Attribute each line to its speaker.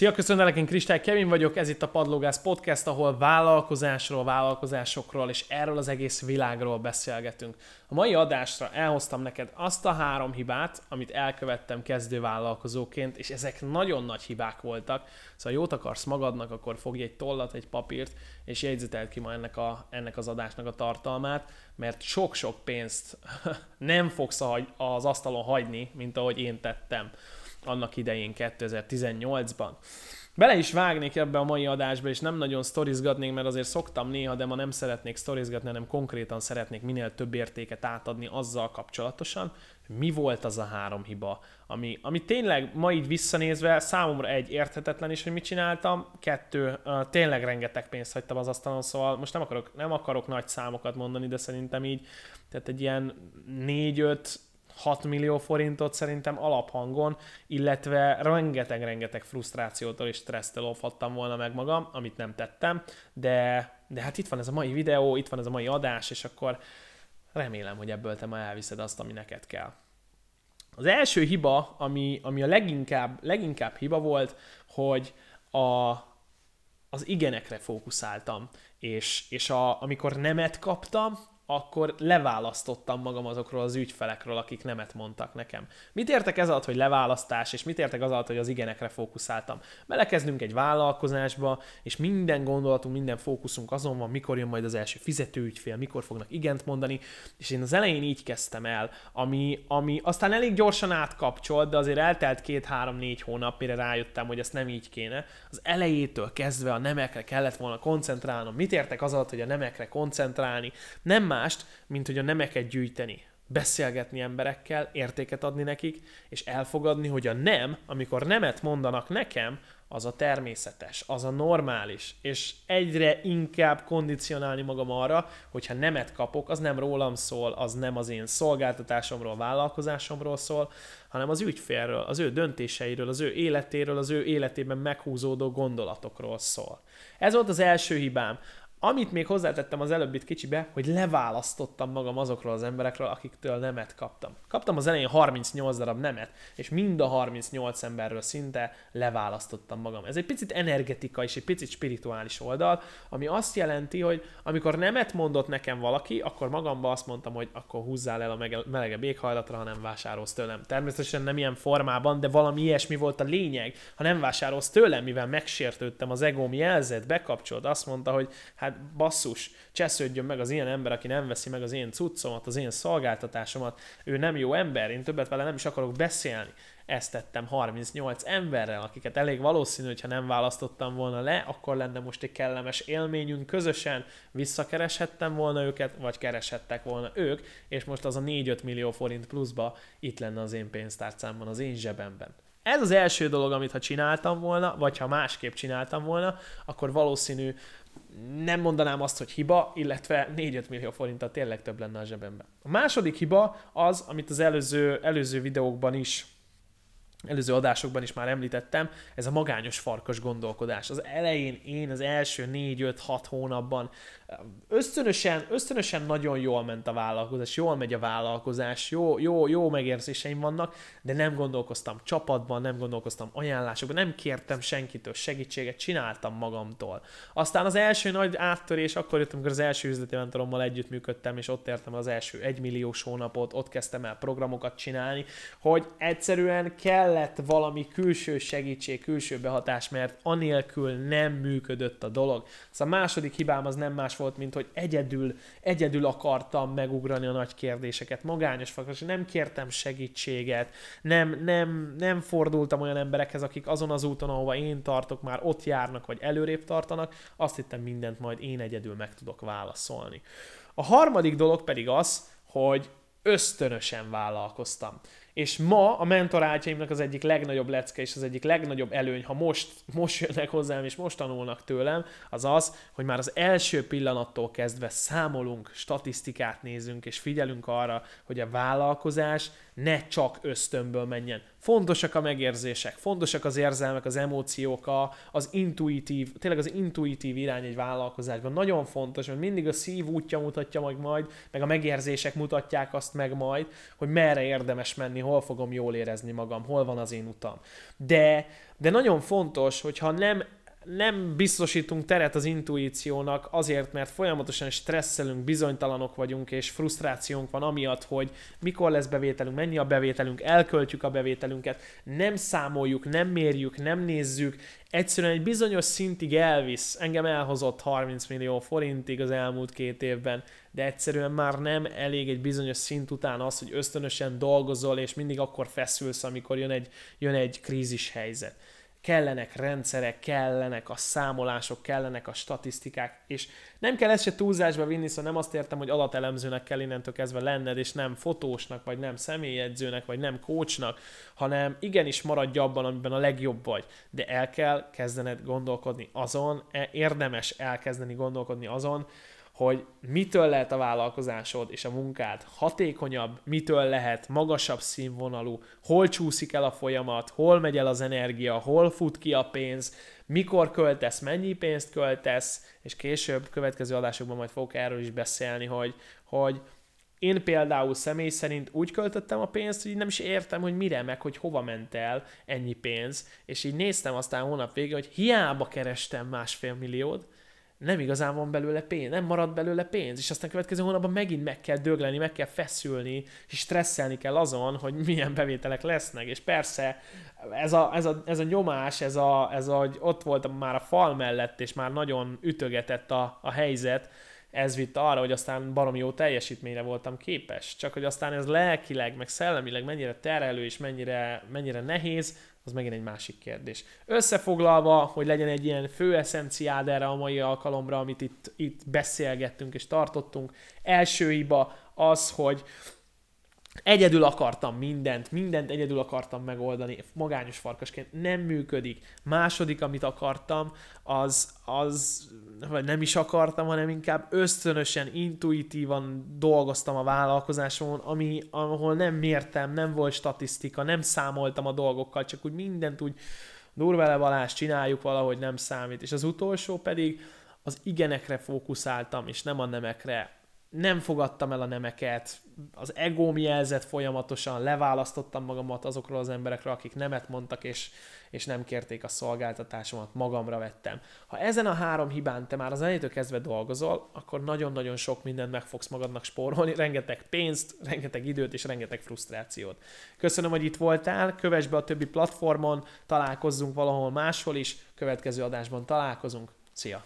Speaker 1: Szia, köszönöm én Kristály Kevin vagyok, ez itt a Padlógász Podcast, ahol vállalkozásról, vállalkozásokról és erről az egész világról beszélgetünk. A mai adásra elhoztam neked azt a három hibát, amit elkövettem kezdővállalkozóként, és ezek nagyon nagy hibák voltak. Szóval jót akarsz magadnak, akkor fogj egy tollat, egy papírt, és jegyzeteld ki ma ennek, a, ennek az adásnak a tartalmát, mert sok-sok pénzt nem fogsz az asztalon hagyni, mint ahogy én tettem annak idején 2018-ban. Bele is vágnék ebbe a mai adásba, és nem nagyon sztorizgatnék, mert azért szoktam néha, de ma nem szeretnék sztorizgatni, hanem konkrétan szeretnék minél több értéket átadni azzal kapcsolatosan, mi volt az a három hiba, ami, ami tényleg ma így visszanézve számomra egy érthetetlen is, hogy mit csináltam, kettő, tényleg rengeteg pénzt hagytam az asztalon, szóval most nem akarok, nem akarok nagy számokat mondani, de szerintem így, tehát egy ilyen négy-öt 6 millió forintot szerintem alaphangon, illetve rengeteg-rengeteg frusztrációtól és stressztől óvhattam volna meg magam, amit nem tettem, de, de hát itt van ez a mai videó, itt van ez a mai adás, és akkor remélem, hogy ebből te ma elviszed azt, ami neked kell. Az első hiba, ami, ami a leginkább, leginkább hiba volt, hogy a, az igenekre fókuszáltam, és, és a, amikor nemet kaptam, akkor leválasztottam magam azokról az ügyfelekről, akik nemet mondtak nekem. Mit értek ez alatt, hogy leválasztás, és mit értek az alatt, hogy az igenekre fókuszáltam? Belekezdünk egy vállalkozásba, és minden gondolatunk, minden fókuszunk azon van, mikor jön majd az első fizetőügyfél, mikor fognak igent mondani, és én az elején így kezdtem el, ami, ami aztán elég gyorsan átkapcsolt, de azért eltelt két-három-négy hónap, mire rájöttem, hogy ezt nem így kéne. Az elejétől kezdve a nemekre kellett volna koncentrálnom. Mit értek az alatt, hogy a nemekre koncentrálni? Nem már mást, mint hogy a nemeket gyűjteni, beszélgetni emberekkel, értéket adni nekik, és elfogadni, hogy a nem, amikor nemet mondanak nekem, az a természetes, az a normális, és egyre inkább kondicionálni magam arra, hogyha nemet kapok, az nem rólam szól, az nem az én szolgáltatásomról, vállalkozásomról szól, hanem az ügyfélről, az ő döntéseiről, az ő életéről, az ő életében meghúzódó gondolatokról szól. Ez volt az első hibám. Amit még hozzátettem az előbbit kicsibe, hogy leválasztottam magam azokról az emberekről, akiktől nemet kaptam. Kaptam az elején 38 darab nemet, és mind a 38 emberről szinte leválasztottam magam. Ez egy picit energetika és egy picit spirituális oldal, ami azt jelenti, hogy amikor nemet mondott nekem valaki, akkor magamba azt mondtam, hogy akkor húzzál el a melegebb éghajlatra, ha nem vásárolsz tőlem. Természetesen nem ilyen formában, de valami ilyesmi volt a lényeg. Ha nem vásárolsz tőlem, mivel megsértődtem, az egóm jelzett, bekapcsolt, azt mondta, hogy hát hát basszus, csesződjön meg az ilyen ember, aki nem veszi meg az én cuccomat, az én szolgáltatásomat, ő nem jó ember, én többet vele nem is akarok beszélni. Ezt tettem 38 emberrel, akiket elég valószínű, hogy ha nem választottam volna le, akkor lenne most egy kellemes élményünk közösen, visszakereshettem volna őket, vagy kereshettek volna ők, és most az a 4-5 millió forint pluszba itt lenne az én pénztárcámban, az én zsebemben. Ez az első dolog, amit ha csináltam volna, vagy ha másképp csináltam volna, akkor valószínű nem mondanám azt, hogy hiba, illetve 4-5 millió forinttal tényleg több lenne a zsebemben. A második hiba az, amit az előző, előző videókban is előző adásokban is már említettem, ez a magányos farkas gondolkodás. Az elején én az első 4-5-6 hónapban ösztönösen, ösztönösen nagyon jól ment a vállalkozás, jól megy a vállalkozás, jó, jó, jó megérzéseim vannak, de nem gondolkoztam csapatban, nem gondolkoztam ajánlásokban, nem kértem senkitől segítséget, csináltam magamtól. Aztán az első nagy áttörés akkor jött, amikor az első üzleti mentorommal együttműködtem, és ott értem az első egymilliós hónapot, ott kezdtem el programokat csinálni, hogy egyszerűen kellett valami külső segítség, külső behatás, mert anélkül nem működött a dolog. Szóval a második hibám az nem más volt, mint hogy egyedül, egyedül akartam megugrani a nagy kérdéseket, magányos faktor, nem kértem segítséget, nem, nem, nem fordultam olyan emberekhez, akik azon az úton, ahova én tartok, már ott járnak, vagy előrébb tartanak, azt hittem mindent majd én egyedül meg tudok válaszolni. A harmadik dolog pedig az, hogy ösztönösen vállalkoztam. És ma a mentorátjaimnak az egyik legnagyobb lecke és az egyik legnagyobb előny, ha most, most jönnek hozzám és most tanulnak tőlem, az az, hogy már az első pillanattól kezdve számolunk, statisztikát nézünk és figyelünk arra, hogy a vállalkozás ne csak ösztönből menjen. Fontosak a megérzések, fontosak az érzelmek, az emóciók, az intuitív, tényleg az intuitív irány egy vállalkozásban. Nagyon fontos, mert mindig a szív útja mutatja meg majd, meg a megérzések mutatják azt meg majd, hogy merre érdemes menni, hol fogom jól érezni magam, hol van az én utam. De, de nagyon fontos, hogyha nem nem biztosítunk teret az intuíciónak azért, mert folyamatosan stresszelünk, bizonytalanok vagyunk, és frusztrációnk van amiatt, hogy mikor lesz bevételünk, mennyi a bevételünk, elköltjük a bevételünket, nem számoljuk, nem mérjük, nem nézzük, egyszerűen egy bizonyos szintig elvisz. Engem elhozott 30 millió forintig az elmúlt két évben, de egyszerűen már nem elég egy bizonyos szint után az, hogy ösztönösen dolgozol, és mindig akkor feszülsz, amikor jön egy, jön egy krízis helyzet kellenek rendszerek, kellenek a számolások, kellenek a statisztikák, és nem kell ezt se túlzásba vinni, szóval nem azt értem, hogy adatelemzőnek kell innentől kezdve lenned, és nem fotósnak, vagy nem személyedzőnek, vagy nem coachnak, hanem igenis maradj abban, amiben a legjobb vagy, de el kell kezdened gondolkodni azon, e, érdemes elkezdeni gondolkodni azon, hogy mitől lehet a vállalkozásod és a munkád hatékonyabb, mitől lehet magasabb színvonalú, hol csúszik el a folyamat, hol megy el az energia, hol fut ki a pénz, mikor költesz, mennyi pénzt költesz, és később, következő adásokban majd fogok erről is beszélni, hogy, hogy én például személy szerint úgy költöttem a pénzt, hogy nem is értem, hogy mire, meg hogy hova ment el ennyi pénz, és így néztem aztán hónap végén, hogy hiába kerestem másfél milliót, nem igazán van belőle pénz, nem marad belőle pénz, és aztán következő hónapban megint meg kell dögleni, meg kell feszülni, és stresszelni kell azon, hogy milyen bevételek lesznek, és persze ez a, ez a, ez a nyomás, ez a, ez a, hogy ott voltam már a fal mellett, és már nagyon ütögetett a, a helyzet, ez vitt arra, hogy aztán barom jó teljesítményre voltam képes. Csak hogy aztán ez lelkileg, meg szellemileg mennyire terelő és mennyire, mennyire nehéz, az megint egy másik kérdés. Összefoglalva, hogy legyen egy ilyen fő eszenciád erre a mai alkalomra, amit itt, itt beszélgettünk és tartottunk. Első hiba az, hogy Egyedül akartam mindent, mindent egyedül akartam megoldani, magányos farkasként nem működik. Második, amit akartam, az, az vagy nem is akartam, hanem inkább ösztönösen, intuitívan dolgoztam a vállalkozásomon, ami, ahol nem mértem, nem volt statisztika, nem számoltam a dolgokkal, csak úgy mindent úgy durvele Balázs, csináljuk valahogy, nem számít. És az utolsó pedig az igenekre fókuszáltam, és nem a nemekre nem fogadtam el a nemeket, az egóm jelzett folyamatosan, leválasztottam magamat azokról az emberekről, akik nemet mondtak, és, és nem kérték a szolgáltatásomat, magamra vettem. Ha ezen a három hibán te már az elejétől kezdve dolgozol, akkor nagyon-nagyon sok mindent meg fogsz magadnak spórolni, rengeteg pénzt, rengeteg időt és rengeteg frusztrációt. Köszönöm, hogy itt voltál, kövess be a többi platformon, találkozzunk valahol máshol is, következő adásban találkozunk. Szia!